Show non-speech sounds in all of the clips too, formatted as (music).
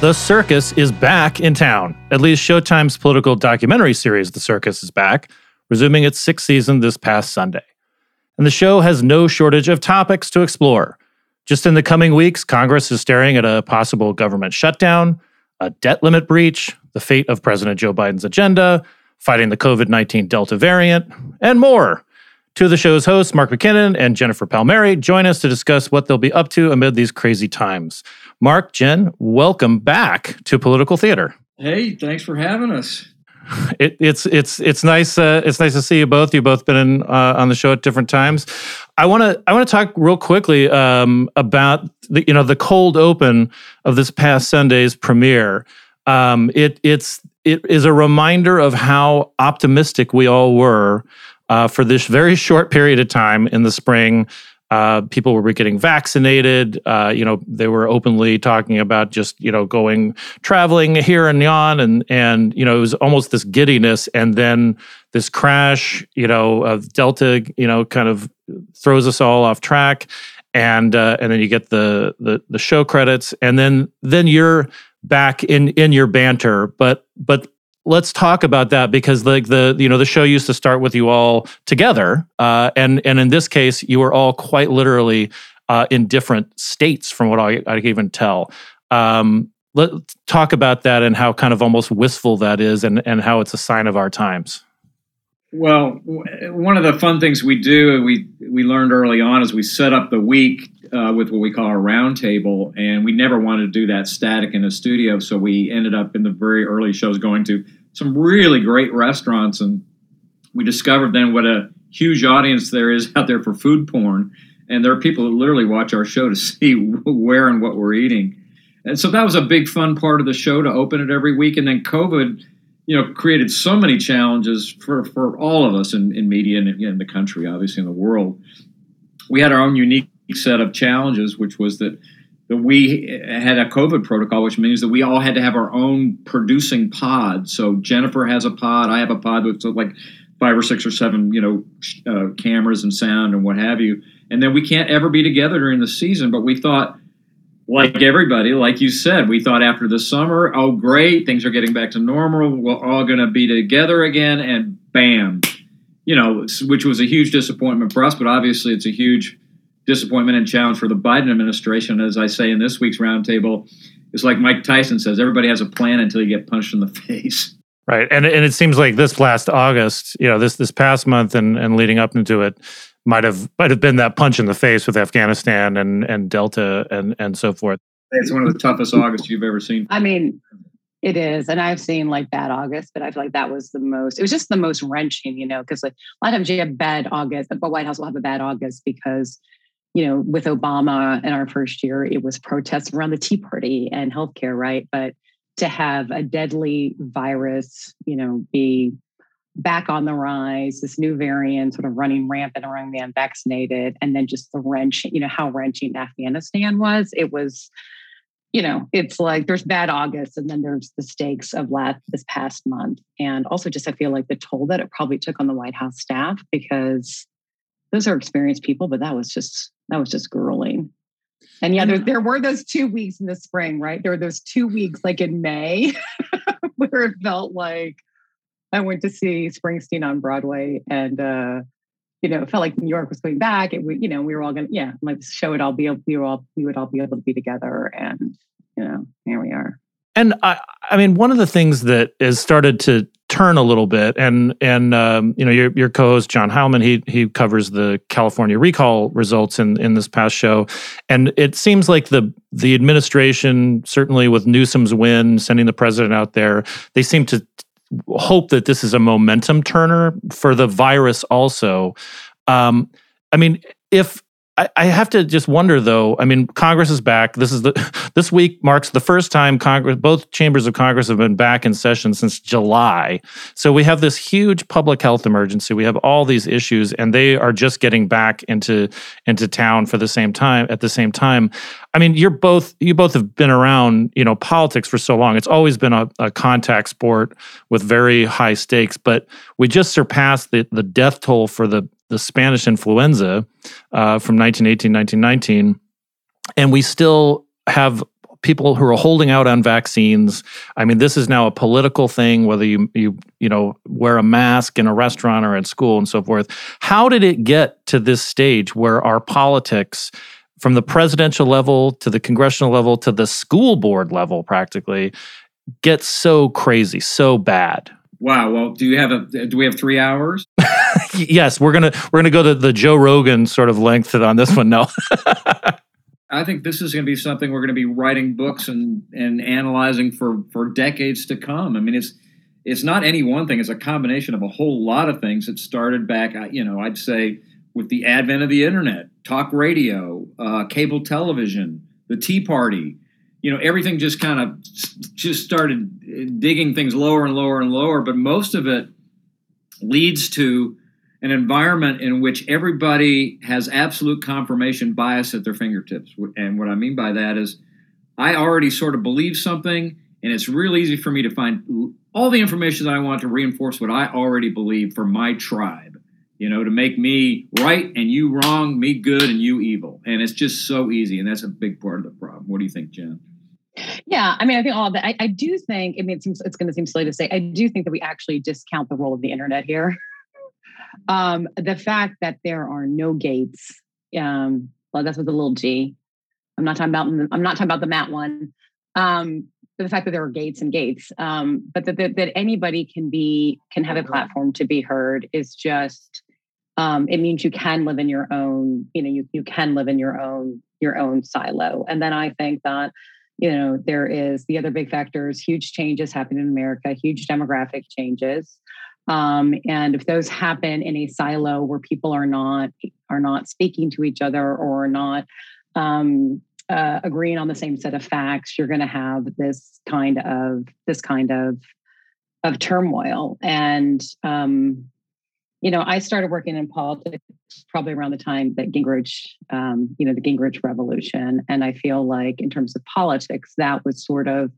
The Circus is back in town. At least Showtime's political documentary series, The Circus, is back, resuming its sixth season this past Sunday. And the show has no shortage of topics to explore. Just in the coming weeks, Congress is staring at a possible government shutdown, a debt limit breach, the fate of President Joe Biden's agenda, fighting the COVID 19 Delta variant, and more. Two of the show's hosts, Mark McKinnon and Jennifer Palmieri, join us to discuss what they'll be up to amid these crazy times. Mark, Jen, welcome back to Political Theater. Hey, thanks for having us. It, it's it's it's nice uh, it's nice to see you both. You've both been in, uh, on the show at different times. I want to I want to talk real quickly um, about the you know the cold open of this past Sunday's premiere. Um, it it's it is a reminder of how optimistic we all were uh, for this very short period of time in the spring uh, people were getting vaccinated. Uh, you know, they were openly talking about just you know going traveling here and yon, and and you know it was almost this giddiness, and then this crash, you know, of Delta, you know, kind of throws us all off track, and uh, and then you get the the the show credits, and then then you're back in in your banter, but but let's talk about that because like the you know the show used to start with you all together uh, and and in this case you were all quite literally uh, in different states from what I, I can even tell. Um, let's talk about that and how kind of almost wistful that is and and how it's a sign of our times. Well one of the fun things we do we we learned early on is we set up the week uh, with what we call a roundtable, and we never wanted to do that static in a studio. So we ended up in the very early shows going to some really great restaurants, and we discovered then what a huge audience there is (laughs) out there for food porn. And there are people who literally watch our show to (laughs) see where and what we're eating. And so that was a big fun part of the show to open it every week. And then COVID, you know, created so many challenges for, for all of us in, in media and in the country, obviously in the world. We had our own unique set of challenges, which was that that we had a COVID protocol, which means that we all had to have our own producing pod. So Jennifer has a pod, I have a pod with like five or six or seven, you know, uh, cameras and sound and what have you. And then we can't ever be together during the season. But we thought, like everybody, like you said, we thought after the summer, oh great, things are getting back to normal. We're all going to be together again, and bam, you know, which was a huge disappointment for us. But obviously, it's a huge disappointment and challenge for the Biden administration. As I say in this week's roundtable, it's like Mike Tyson says: everybody has a plan until you get punched in the (laughs) face. Right, and and it seems like this last August, you know, this this past month and and leading up into it, might have might have been that punch in the face with Afghanistan and and Delta and and so forth. It's one of the toughest Augusts you've ever seen. I mean, it is, and I've seen like bad August, but I feel like that was the most. It was just the most wrenching, you know, because like a lot of times you have bad August, but White House will have a bad August because you know, with Obama in our first year, it was protests around the Tea Party and healthcare, right? But to have a deadly virus, you know, be back on the rise, this new variant sort of running rampant around the unvaccinated, and then just the wrench, you know, how wrenching Afghanistan was. It was, you know, it's like there's bad August, and then there's the stakes of last this past month, and also just I feel like the toll that it probably took on the White House staff because those are experienced people, but that was just that was just grueling. And yeah, there, there were those two weeks in the spring, right? There were those two weeks like in May (laughs) where it felt like I went to see Springsteen on Broadway and uh, you know, it felt like New York was coming back. It you know, we were all gonna, yeah, like show it all be able, we were all we would all be able to be together. And, you know, here we are. And I, I mean, one of the things that has started to turn a little bit, and and um, you know, your your co-host John Heilemann, he he covers the California recall results in in this past show, and it seems like the the administration, certainly with Newsom's win, sending the president out there, they seem to hope that this is a momentum turner for the virus. Also, um, I mean, if I, have to just wonder though. I mean, Congress is back. This is the (laughs) this week marks the first time Congress, both chambers of Congress, have been back in session since July. So we have this huge public health emergency. We have all these issues, and they are just getting back into into town for the same time. At the same time, I mean, you're both you both have been around, you know, politics for so long. It's always been a, a contact sport with very high stakes. But we just surpassed the the death toll for the the Spanish influenza uh, from 1918, 1919, and we still have people who are holding out on vaccines. I mean, this is now a political thing, whether you you you know wear a mask in a restaurant or at school and so forth. How did it get to this stage where our politics, from the presidential level to the congressional level to the school board level, practically, gets so crazy, so bad? Wow. Well, do you have a? Do we have three hours? (laughs) yes, we're gonna we're gonna go to the Joe Rogan sort of length on this one. No. (laughs) I think this is going to be something we're going to be writing books and and analyzing for for decades to come. I mean, it's it's not any one thing; it's a combination of a whole lot of things that started back. You know, I'd say with the advent of the internet, talk radio, uh, cable television, the Tea Party. You know, everything just kind of just started digging things lower and lower and lower. But most of it leads to an environment in which everybody has absolute confirmation bias at their fingertips. And what I mean by that is, I already sort of believe something, and it's real easy for me to find all the information that I want to reinforce what I already believe for my tribe. You know, to make me right and you wrong, me good and you evil. And it's just so easy. And that's a big part of the problem. What do you think, Jen? Yeah, I mean, I think all of that. I, I do think. I mean, it seems it's going to seem silly to say. I do think that we actually discount the role of the internet here. (laughs) Um, the fact that there are no gates. Um, well, that's with a little G. I'm not talking about. I'm not talking about the Matt one. Um, the fact that there are gates and gates, um, but that, that, that anybody can be can have a platform to be heard is just. Um, it means you can live in your own. You know, you you can live in your own your own silo, and then I think that you know there is the other big factors huge changes happening in america huge demographic changes um, and if those happen in a silo where people are not are not speaking to each other or not um, uh, agreeing on the same set of facts, you're going to have this kind of this kind of of turmoil. And um, you know, I started working in politics probably around the time that Gingrich, um, you know, the Gingrich Revolution, and I feel like in terms of politics, that was sort of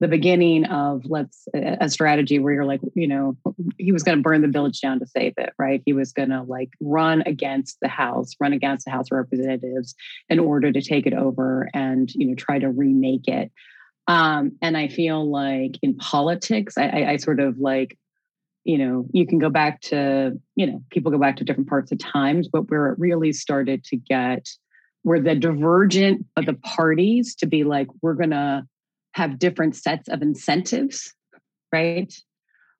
the beginning of let's a strategy where you're like you know he was going to burn the village down to save it right? He was going to like run against the house run against the house of representatives in order to take it over and you know try to remake it. Um, and i feel like in politics I, I, I sort of like you know you can go back to you know people go back to different parts of times but where it really started to get where the divergent of the parties to be like we're gonna have different sets of incentives, right?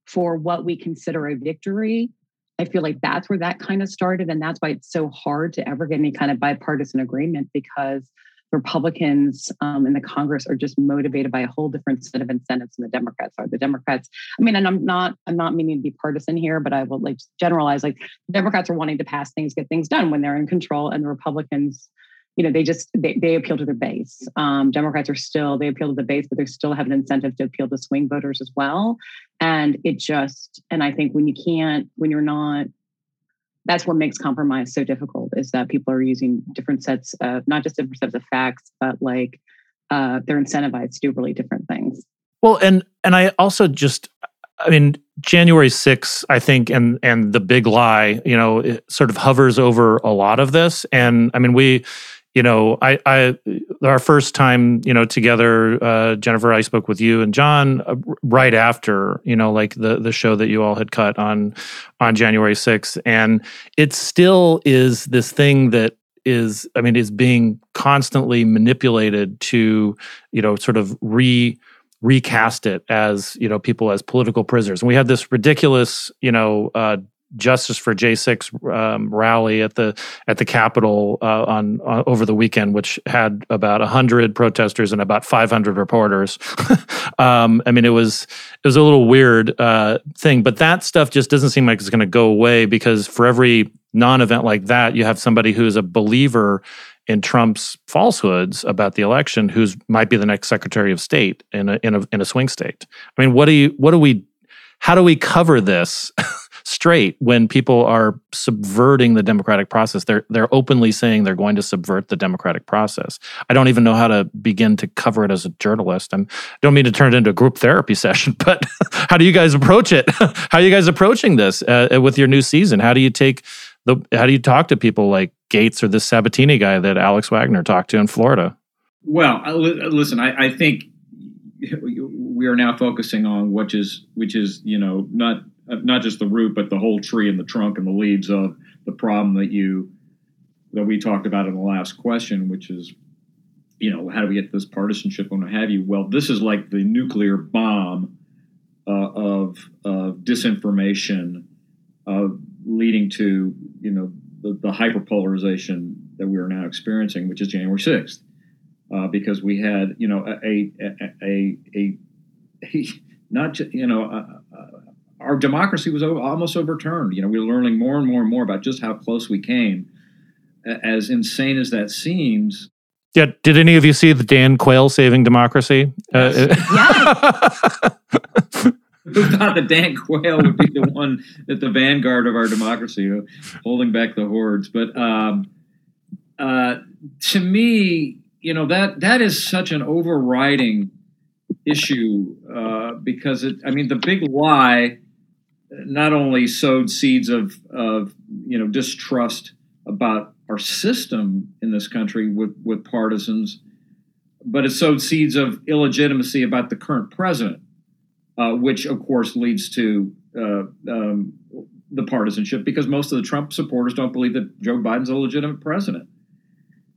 For what we consider a victory. I feel like that's where that kind of started. And that's why it's so hard to ever get any kind of bipartisan agreement because Republicans um, in the Congress are just motivated by a whole different set of incentives than the Democrats are. The Democrats, I mean, and I'm not, I'm not meaning to be partisan here, but I will like generalize. Like Democrats are wanting to pass things, get things done when they're in control, and the Republicans you know, they just they, they appeal to their base. Um, Democrats are still they appeal to the base, but they still have an incentive to appeal to swing voters as well. And it just and I think when you can't when you're not that's what makes compromise so difficult is that people are using different sets of not just different sets of facts, but like uh, they're incentivized to do really different things. Well, and and I also just I mean, January 6th, I think, and and the big lie, you know, it sort of hovers over a lot of this. And I mean, we you know, I, I, our first time, you know, together, uh, Jennifer, I spoke with you and John uh, right after, you know, like the the show that you all had cut on on January 6th, and it still is this thing that is, I mean, is being constantly manipulated to, you know, sort of re recast it as you know people as political prisoners. And we had this ridiculous you know uh, Justice for J6 um, rally at the at the Capitol uh, on uh, over the weekend, which had about hundred protesters and about 500 reporters. (laughs) um, I mean, it was it was a little weird uh, thing, but that stuff just doesn't seem like it's going to go away because for every non-event like that, you have somebody who's a believer in Trump's falsehoods about the election, who's might be the next Secretary of State in a in a in a swing state. I mean, what do you what do we how do we cover this (laughs) straight when people are subverting the democratic process? They're they're openly saying they're going to subvert the democratic process. I don't even know how to begin to cover it as a journalist. I'm, I don't mean to turn it into a group therapy (laughs) session, but (laughs) how do you guys approach it? (laughs) how are you guys approaching this uh, uh, with your new season? How do you take the how do you talk to people like Gaetz or this Sabatini guy that Alex Wagner talked to in Florida? Well, uh, uh, listen, I, I think we are now focusing on which is which is you know not not just the root but the whole tree and the trunk and the leaves of the problem that you that we talked about in the last question, which is you know how do we get this partisanship and what have you? Well, this is like the nuclear bomb uh, of of disinformation, uh, leading to you know the, the hyperpolarization that we are now experiencing, which is January sixth. Uh, because we had, you know, a a a, a, a (laughs) not just, you know, uh, uh, our democracy was almost overturned. You know, we were learning more and more and more about just how close we came. As insane as that seems. Yeah. Did any of you see the Dan Quayle saving democracy? Uh, yes. (laughs) yeah. (laughs) Who thought that Dan Quayle would be the one at the vanguard of our democracy, holding back the hordes? But um, uh, to me, you know that that is such an overriding issue uh, because it. I mean, the big lie not only sowed seeds of of you know distrust about our system in this country with with partisans, but it sowed seeds of illegitimacy about the current president uh, which of course leads to uh, um, the partisanship because most of the Trump supporters don't believe that Joe Biden's a legitimate president.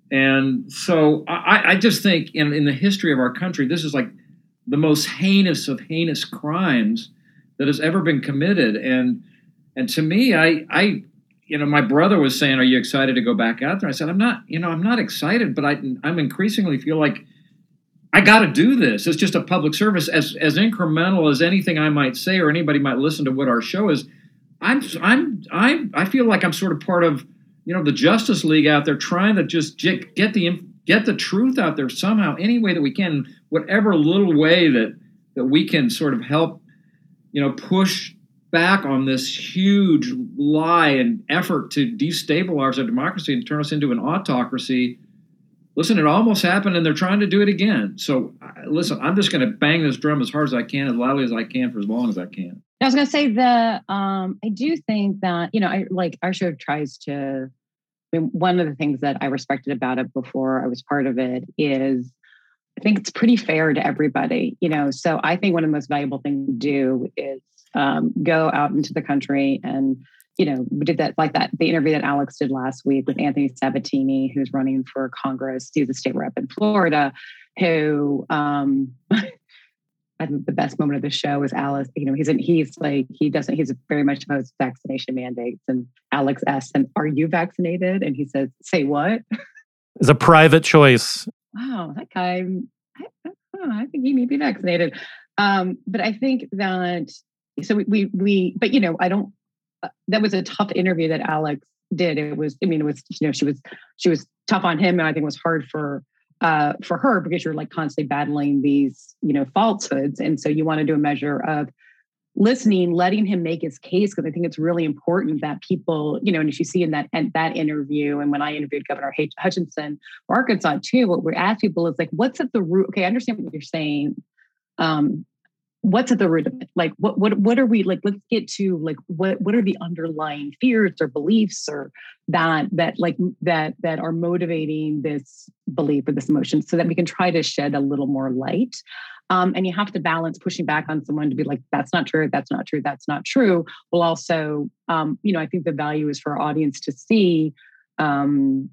And so I, I just think in, in the history of our country, this is like the most heinous of heinous crimes that has ever been committed. And and to me, I I you know, my brother was saying, "Are you excited to go back out there?" I said, "I'm not. You know, I'm not excited, but I I'm increasingly feel like." I got to do this. It's just a public service, as as incremental as anything I might say or anybody might listen to what our show is. I'm I'm I'm I feel like I'm sort of part of you know the Justice League out there trying to just get the get the truth out there somehow, any way that we can, whatever little way that that we can sort of help, you know, push back on this huge lie and effort to destabilize our democracy and turn us into an autocracy listen, it almost happened and they're trying to do it again. So, listen, I'm just going to bang this drum as hard as I can, as loudly as I can, for as long as I can. I was going to say the, um, I do think that, you know, I like our show tries to, I mean, one of the things that I respected about it before I was part of it is I think it's pretty fair to everybody, you know. So I think one of the most valuable things to do is um, go out into the country and you know, we did that like that the interview that Alex did last week with Anthony Sabatini, who's running for Congress, he's a state rep in Florida, who um (laughs) I think the best moment of the show was Alice. You know, he's in, he's like he doesn't he's very much opposed to vaccination mandates. And Alex asks him, "Are you vaccinated?" And he says, "Say what?" It's a private choice. Wow, that guy. I, I, I think he may be vaccinated. Um, but I think that so we, we we but you know I don't uh, that was a tough interview that Alex did. It was, I mean, it was, you know, she was, she was tough on him. And I think it was hard for, uh, for her because you're like constantly battling these, you know, falsehoods. And so you want to do a measure of listening, letting him make his case. Cause I think it's really important that people, you know, and as you see in that, that interview, and when I interviewed Governor H- Hutchinson Arkansas too, what we ask people is like, what's at the root? Okay. I understand what you're saying. Um, what's at the root of it? Like what what what are we like let's get to like what what are the underlying fears or beliefs or that that like that that are motivating this belief or this emotion so that we can try to shed a little more light? Um, and you have to balance pushing back on someone to be like that's not true that's not true that's not true. Well also um, you know i think the value is for our audience to see um,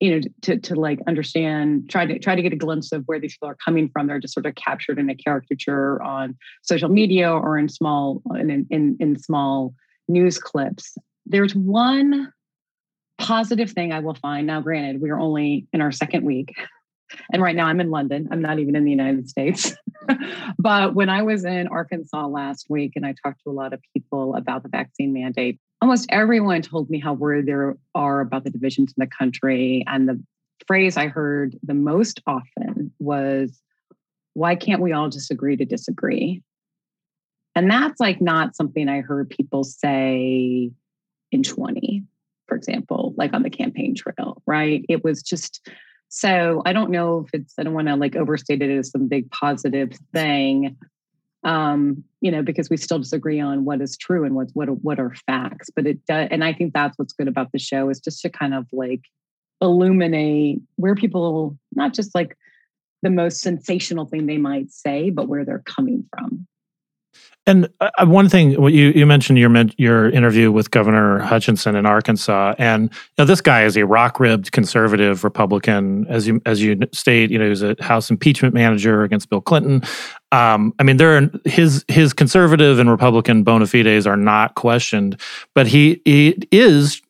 you know to to like understand try to try to get a glimpse of where these people are coming from they're just sort of captured in a caricature on social media or in small in in, in small news clips there's one positive thing I will find. Now, granted, we are only in our second week. And right now I'm in London. I'm not even in the United States. (laughs) but when I was in Arkansas last week and I talked to a lot of people about the vaccine mandate, almost everyone told me how worried they are about the divisions in the country. And the phrase I heard the most often was, why can't we all just agree to disagree? And that's like not something I heard people say in 20 for example, like on the campaign trail, right? It was just so I don't know if it's I don't want to like overstate it as some big positive thing. Um, you know, because we still disagree on what is true and what what are facts. But it does, and I think that's what's good about the show is just to kind of like illuminate where people not just like the most sensational thing they might say, but where they're coming from. And uh, uh, one thing, what you, you mentioned your your interview with Governor Hutchinson in Arkansas, and you know, this guy is a rock ribbed conservative Republican, as you as you state. You know, he's a House impeachment manager against Bill Clinton. Um, I mean, there are, his his conservative and Republican bona fides are not questioned, but he, he is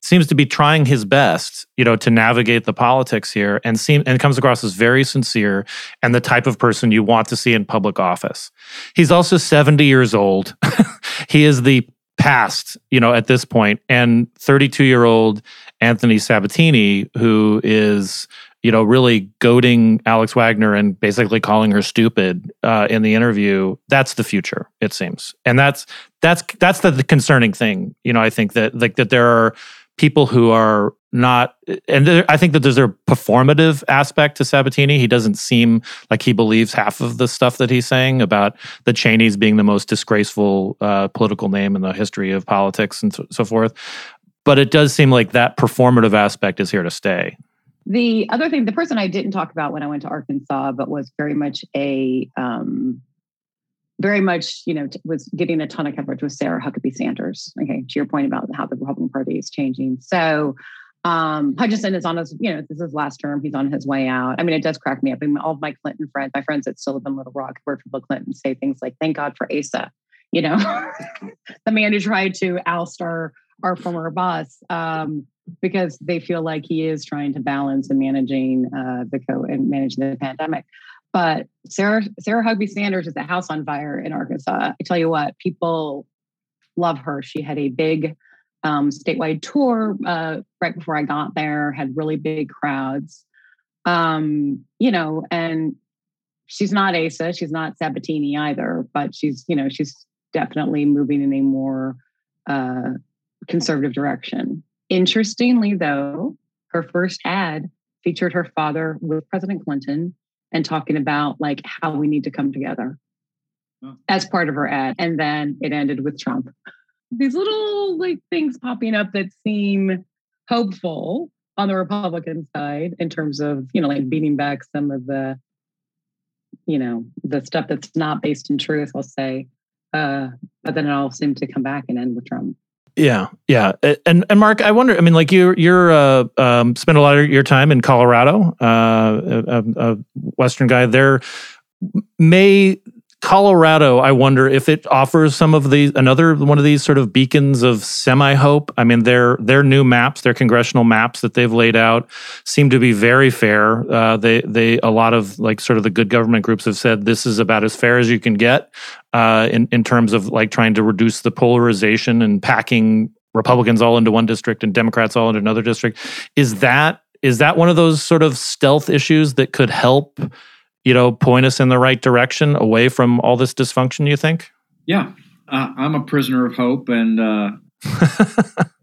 seems to be trying his best, you know, to navigate the politics here and seem and comes across as very sincere and the type of person you want to see in public office. He's also 70 years old. (laughs) he is the past, you know, at this point, and 32 year old Anthony Sabatini, who is, you know, really goading Alex Wagner and basically calling her stupid uh, in the interview. That's the future, it seems, and that's that's that's the, the concerning thing. You know, I think that like that there are people who are not and there, I think that there's a performative aspect to Sabatini. He doesn't seem like he believes half of the stuff that he's saying about the Cheneys being the most disgraceful uh, political name in the history of politics and so, so forth. But it does seem like that performative aspect is here to stay. The other thing, the person I didn't talk about when I went to Arkansas, but was very much a um, very much, you know, was getting a ton of coverage with Sarah Huckabee Sanders. Okay, to your point about how the Republican Party is changing. So um, Hutchinson is on his, you know, this is his last term. He's on his way out. I mean, it does crack me up. I mean, all of my Clinton friends, my friends that still live in Little Rock, work for Bill Clinton, say things like, "Thank God for Asa," you know, (laughs) the man who tried to oust our our former boss, um, because they feel like he is trying to balance and managing uh, the co and managing the pandemic. But Sarah Sarah Huckabee Sanders is a house on fire in Arkansas. I tell you what, people love her. She had a big um, statewide tour uh, right before I got there. Had really big crowds. Um, you know, and she's not Asa, she's not Sabatini either, but she's you know she's definitely moving in a more uh, conservative direction. Interestingly, though, her first ad featured her father with President Clinton and talking about like how we need to come together as part of her ad. And then it ended with Trump. These little like things popping up that seem hopeful on the Republican side in terms of, you know, like beating back some of the, you know, the stuff that's not based in truth, I'll say. Uh, but then it all seemed to come back and end with Trump. Yeah, yeah, and and Mark, I wonder. I mean, like you, you're uh, um, spend a lot of your time in Colorado, uh, a, a Western guy. There may Colorado, I wonder if it offers some of these another one of these sort of beacons of semi hope. I mean, their their new maps, their congressional maps that they've laid out, seem to be very fair. Uh, they they a lot of like sort of the good government groups have said this is about as fair as you can get uh, in in terms of like trying to reduce the polarization and packing Republicans all into one district and Democrats all into another district. Is that is that one of those sort of stealth issues that could help? You know, point us in the right direction away from all this dysfunction, you think? Yeah. Uh, I'm a prisoner of hope and uh, (laughs)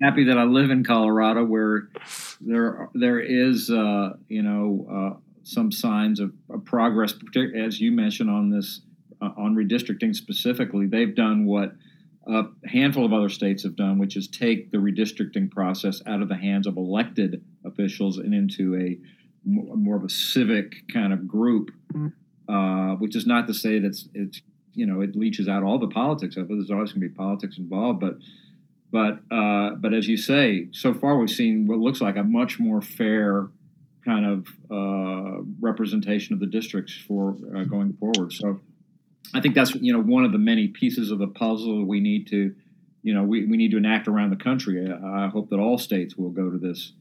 happy that I live in Colorado where there there is, uh, you know, uh, some signs of, of, progress, as you mentioned on this, uh, on redistricting specifically. They've done what a handful of other states have done, which is take the redistricting process out of the hands of elected officials and into a more of a civic kind of group, mm-hmm. uh, which is not to say that it's, it's, you know it leaches out all the politics of it. There's always going to be politics involved, but but uh, but as you say, so far we've seen what looks like a much more fair kind of uh, representation of the districts for uh, going forward. So I think that's you know one of the many pieces of the puzzle we need to you know, we, we need to enact around the country. I, I hope that all states will go to this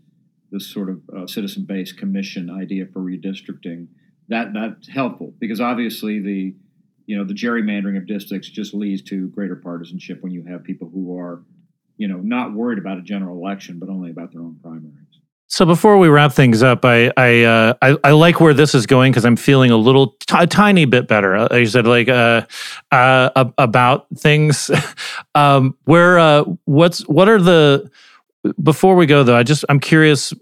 this sort of uh, citizen-based commission idea for redistricting. That that's helpful because obviously the you know the gerrymandering of districts just leads to greater partisanship when you have people who are you know not worried about a general election but only about their own primaries. So before we wrap things up, I I uh, I, I, like where this is going because I'm feeling a little t- a tiny bit better. Like you said, like uh, uh, about things. (laughs) um, where uh, what's what are the before we go though? I just I'm curious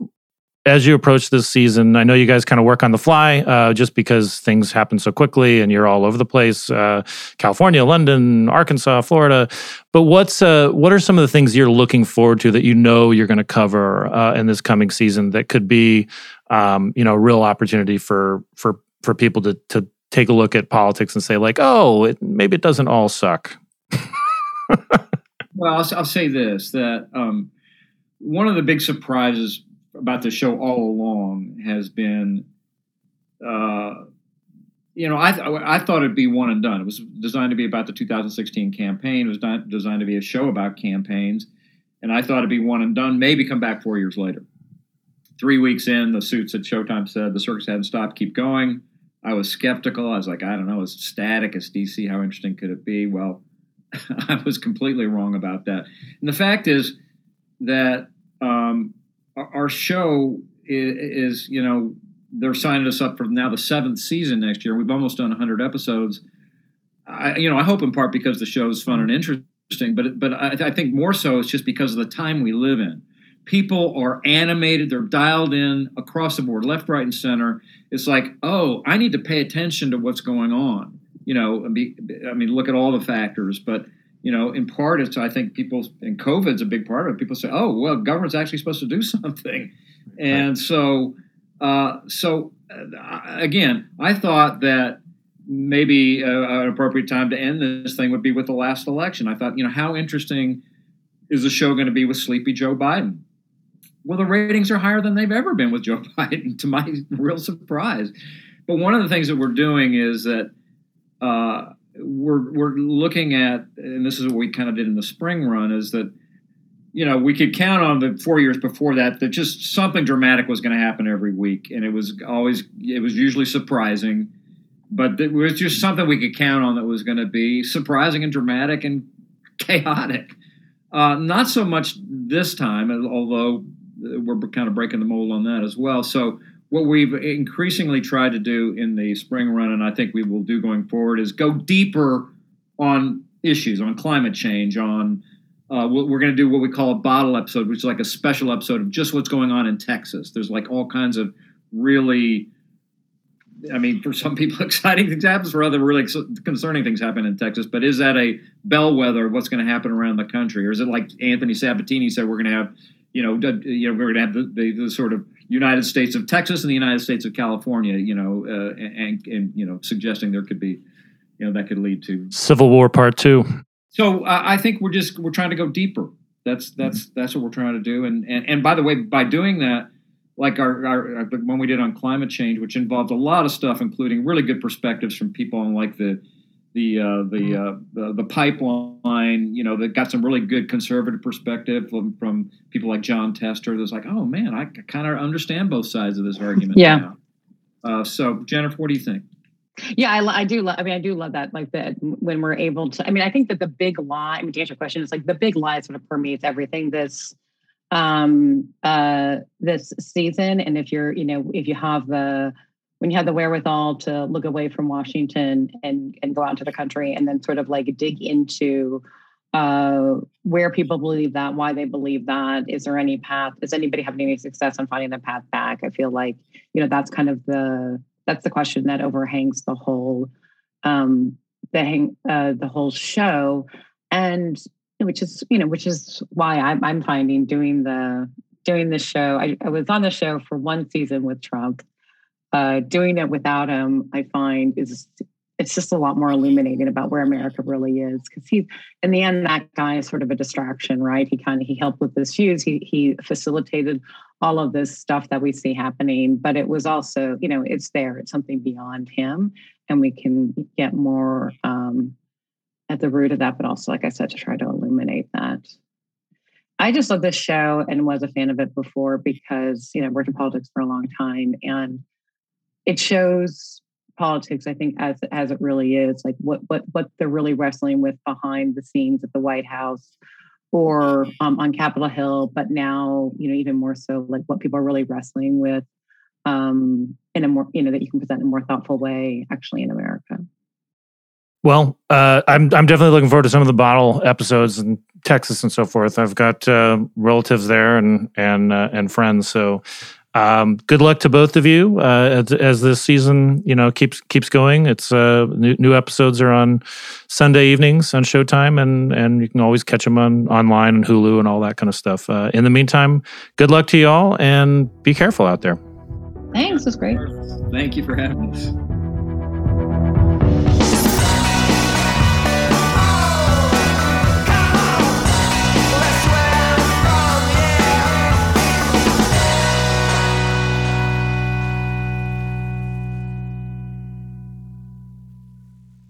as you approach this season, I know you guys kind of work on the fly uh, just because things happen so quickly and you're all over the place uh, California, London, Arkansas, Florida. But what's uh, what are some of the things you're looking forward to that you know you're going to cover uh, in this coming season that could be um, you know a real opportunity for for for people to to take a look at politics and say like oh it, maybe it doesn't all suck. (laughs) well, I'll, I'll, say this that um, one of the big surprises about the show all along has been, uh, you know, I, I thought it'd be one and done. It was designed to be about the 2016 campaign. It was not designed to be a show about campaigns, and I thought it'd be one and done. Maybe come back four years later. Three weeks in, the suits at Showtime said the circus hadn't stopped. Keep going. I was skeptical. I was like, I don't know, it's static, it's DC. How interesting could it be? Well, (laughs) I was completely wrong about that. And the fact is that um, our show is, is, you know, they're signing us up for now the seventh season next year. We've almost done 100 episodes. I, you know, I hope in part because the show is fun and interesting, but but I, I think more so it's just because of the time we live in. People are animated; they're dialed in across the board, left, right, and center. It's like, oh, I need to pay attention to what's going on. You know, I mean, look at all the factors, but you know, in part, it's I think people and COVID's a big part of it. People say, "Oh, well, government's actually supposed to do (laughs) something," and right. so, uh, so uh, again, I thought that maybe uh, an appropriate time to end this thing would be with the last election. I thought, you know, how interesting is the show going to be with Sleepy Joe Biden? Well, the ratings are higher than they've ever been with (laughs) Joe Biden, to my real surprise. But one of the things that we're doing is that. Uh, we're we're looking at, and this is what we kind of did in the spring run, is that you know we could count on the four years before that that just something dramatic was going to happen every week, and it was always it was usually surprising, but it was just something we could count on that was going to be surprising and dramatic and (laughs) chaotic. Uh, not so much this time, although we're kind of breaking the mold on that as well. So what we've increasingly tried to do in the spring run, and I think we will do going forward, is go deeper on issues, on climate change, on uh, we're going to do what we call a bottle episode, which is like a special episode of just what's going on in Texas. There's like all kinds of really, I mean, for some people, (laughs) exciting things happen. For other, really concerning things happen in Texas. But is that a bellwether of what's going to happen around the country, or is it like Anthony Sabatini said, we're going to have, you know, you know, we're going to have the, the, the sort of United States of Texas and the United States of California, you know, uh, and, and, you know, suggesting there could be, you know, that could lead to Civil War Part Two. So uh, I think we're just we're trying to go deeper. That's that's mm-hmm. that's what we're trying to do. And and and by the way, by doing that, like our, our, our one we did on climate change, which involved a lot of stuff, including really good perspectives from people on like the the uh, the, mm-hmm. uh, the, the pipeline, you know, that got some really good conservative perspective from, from people like Jon Tester. That's like, oh man, I kind of understand both sides of this argument. yeah. Uh, so Jennifer, what do you think? Yeah, I, I do. Love, I mean, I do love that. Like that when we're able to. I mean, I think that the big lie. I mean, to answer your question, it's like the big lie sort of permeates everything this um uh this season and if you're you know if you have the when you have the wherewithal to look away from Washington and and go out to the country and then sort of like dig into uh, where people believe that, why they believe that, is there any path? Is anybody having any success on finding the path back? I feel like you know that's kind of the that's the question that overhangs the whole um, the hang uh, the whole show, and which is you know which is why I'm, I'm finding doing the doing the show. I, I was on the show for one season with Trump uh, doing it without him, I find is it's just a lot more illuminating about where America really is. Because he, in the end, that guy is sort of a distraction, right? He kind of he helped with this fuse. He he facilitated all of this stuff that we see happening, but it was also, you know, it's there. It's something beyond him, and we can get more. Um, at the root of that, but also, like I said, to try to illuminate that. I just love this show and was a fan of it before because you know worked in politics for a long time, and it shows politics. I think as as it really is, like what what what they're really wrestling with behind the scenes at the White House or um, on Capitol Hill, but now you know even more so like what people are really wrestling with um, in a more you know that you can present in a more thoughtful way actually in America. Well, uh, I'm I'm definitely looking forward to some of the bottle episodes in Texas and so forth. I've got uh, relatives there and and uh, and friends, so um, good luck to both of you uh, as, as, this season you know keeps keeps going. It's uh, new, new, episodes are on Sunday evenings on Showtime, and and you can always catch them on online and Hulu and all that kind of stuff. Uh, in the meantime, good luck to y'all and be careful out there. Thanks, it was great. Thank you for having us.